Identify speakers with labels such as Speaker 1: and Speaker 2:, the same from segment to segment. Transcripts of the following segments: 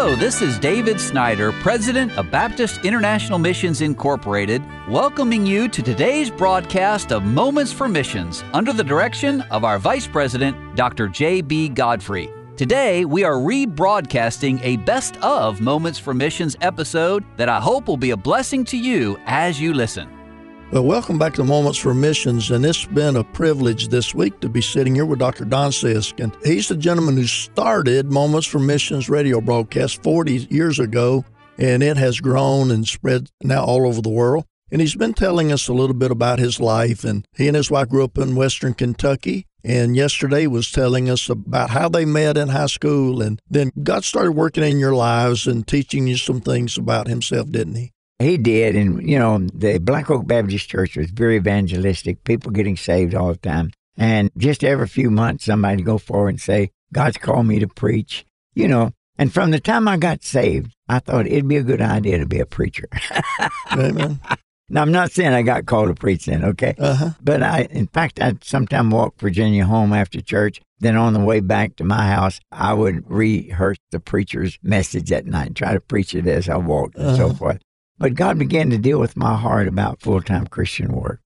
Speaker 1: Hello, this is David Snyder, President of Baptist International Missions Incorporated, welcoming you to today's broadcast of Moments for Missions under the direction of our Vice President, Dr. J.B. Godfrey. Today, we are rebroadcasting a best of Moments for Missions episode that I hope will be a blessing to you as you listen.
Speaker 2: Well, welcome back to Moments for Missions, and it's been a privilege this week to be sitting here with Dr. Don Sisk. And he's the gentleman who started Moments for Missions radio broadcast 40 years ago, and it has grown and spread now all over the world. And he's been telling us a little bit about his life, and he and his wife grew up in western Kentucky. And yesterday was telling us about how they met in high school, and then God started working in your lives and teaching you some things about Himself, didn't He?
Speaker 3: He did, and you know, the Black Oak Baptist Church was very evangelistic. People getting saved all the time, and just every few months, somebody would go forward and say, "God's called me to preach." You know, and from the time I got saved, I thought it'd be a good idea to be a preacher.
Speaker 2: Amen.
Speaker 3: Now, I'm not saying I got called to preach then, okay?
Speaker 2: Uh-huh.
Speaker 3: But I, in fact, I'd sometime walk Virginia home after church. Then on the way back to my house, I would rehearse the preacher's message at night, try to preach it as I walked and so
Speaker 2: Uh-huh.
Speaker 3: forth. But God began to deal with my heart about full time Christian work.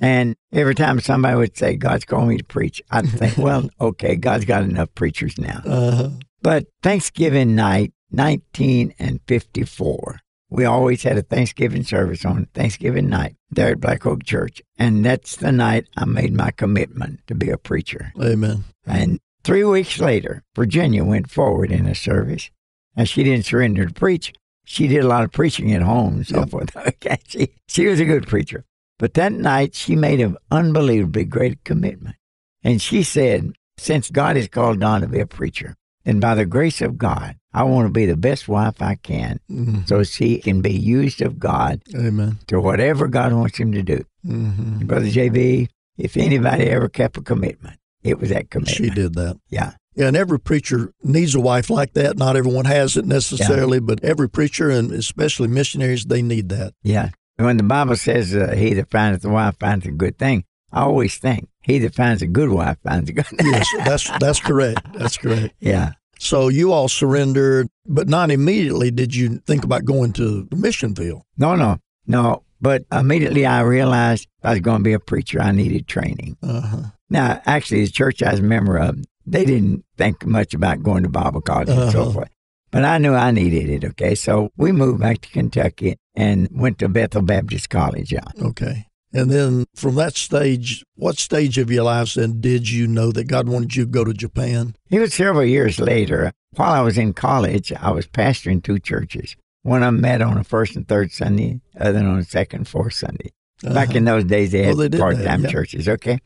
Speaker 3: And every time somebody would say, God's calling me to preach, I'd think, well, okay, God's got enough preachers now.
Speaker 2: Uh-huh.
Speaker 3: But Thanksgiving night, 1954, we always had a Thanksgiving service on Thanksgiving night there at Black Oak Church. And that's the night I made my commitment to be a preacher.
Speaker 2: Amen.
Speaker 3: And three weeks later, Virginia went forward in a service. And she didn't surrender to preach. She did a lot of preaching at home and so
Speaker 2: Yep.
Speaker 3: forth. Okay. She, she was a good preacher. But that night, she made an unbelievably great commitment. And she said, Since God has called Don to be a preacher, then by the grace of God, I want to be the best wife I can
Speaker 2: Mhm.
Speaker 3: so she can be used of God
Speaker 2: Amen.
Speaker 3: to whatever God wants him to do.
Speaker 2: hmm
Speaker 3: Brother JB, if anybody ever kept a commitment, it was that commitment.
Speaker 2: She did that.
Speaker 3: Yeah.
Speaker 2: Yeah, and every preacher needs a wife like that. Not everyone has it necessarily, but every preacher and especially missionaries, they need that.
Speaker 3: Yeah. When the Bible says, uh, he that findeth a wife finds a good thing, I always think, he that finds a good wife finds a good thing.
Speaker 2: Yes, that's that's correct. That's correct.
Speaker 3: yeah.
Speaker 2: So you all surrendered, but not immediately did you think about going to the mission field.
Speaker 3: No, no, no. But immediately I realized if I was going to be a preacher, I needed training.
Speaker 2: Uh-huh.
Speaker 3: Now, actually, the church I was a member of, they didn't think much about going to Bible college and so
Speaker 2: Uh-huh.
Speaker 3: forth. But I knew I needed it, okay? So we moved back to Kentucky and went to Bethel Baptist College. Yeah.
Speaker 2: Okay. And then from that stage, what stage of your life then did you know that God wanted you to go to Japan?
Speaker 3: It was several years later. While I was in college, I was pastoring two churches. One of them met on the first and third Sunday, other than on the second and fourth Sunday. Back in those days, they had
Speaker 2: they
Speaker 3: part-time
Speaker 2: yeah.
Speaker 3: churches, okay?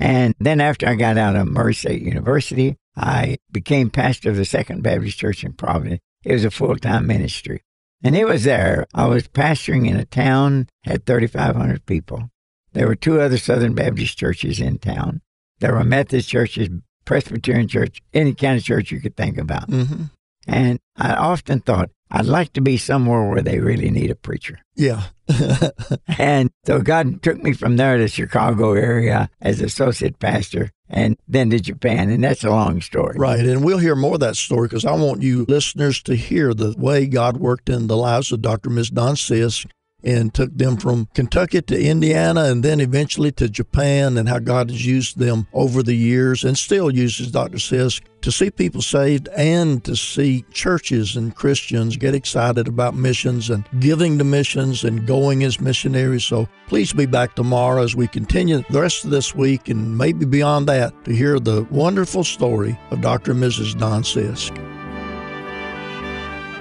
Speaker 3: And then after I got out of Murray State University, I became pastor of the Second Baptist Church in Providence. It was a full-time ministry. And it was there. I was pastoring in a town, had 3,500 people. There were two other Southern Baptist churches in town. There were Methodist churches, Presbyterian church, any kind of church you could think about.
Speaker 2: Mm-hmm.
Speaker 3: And I often thought, I'd like to be somewhere where they really need a preacher.
Speaker 2: Yeah.
Speaker 3: And so God took me from there to the Chicago area as associate pastor and then to Japan. And that's a long story.
Speaker 2: Right. And we'll hear more of that story because I want you listeners to hear the way God worked in the lives of Dr. Miss Don Sisk and took them from Kentucky to Indiana and then eventually to Japan and how God has used them over the years and still uses Dr. Sisk to see people saved and to see churches and Christians get excited about missions and giving to missions and going as missionaries. So please be back tomorrow as we continue the rest of this week and maybe beyond that to hear the wonderful story of Dr. and Mrs. Don Sisk.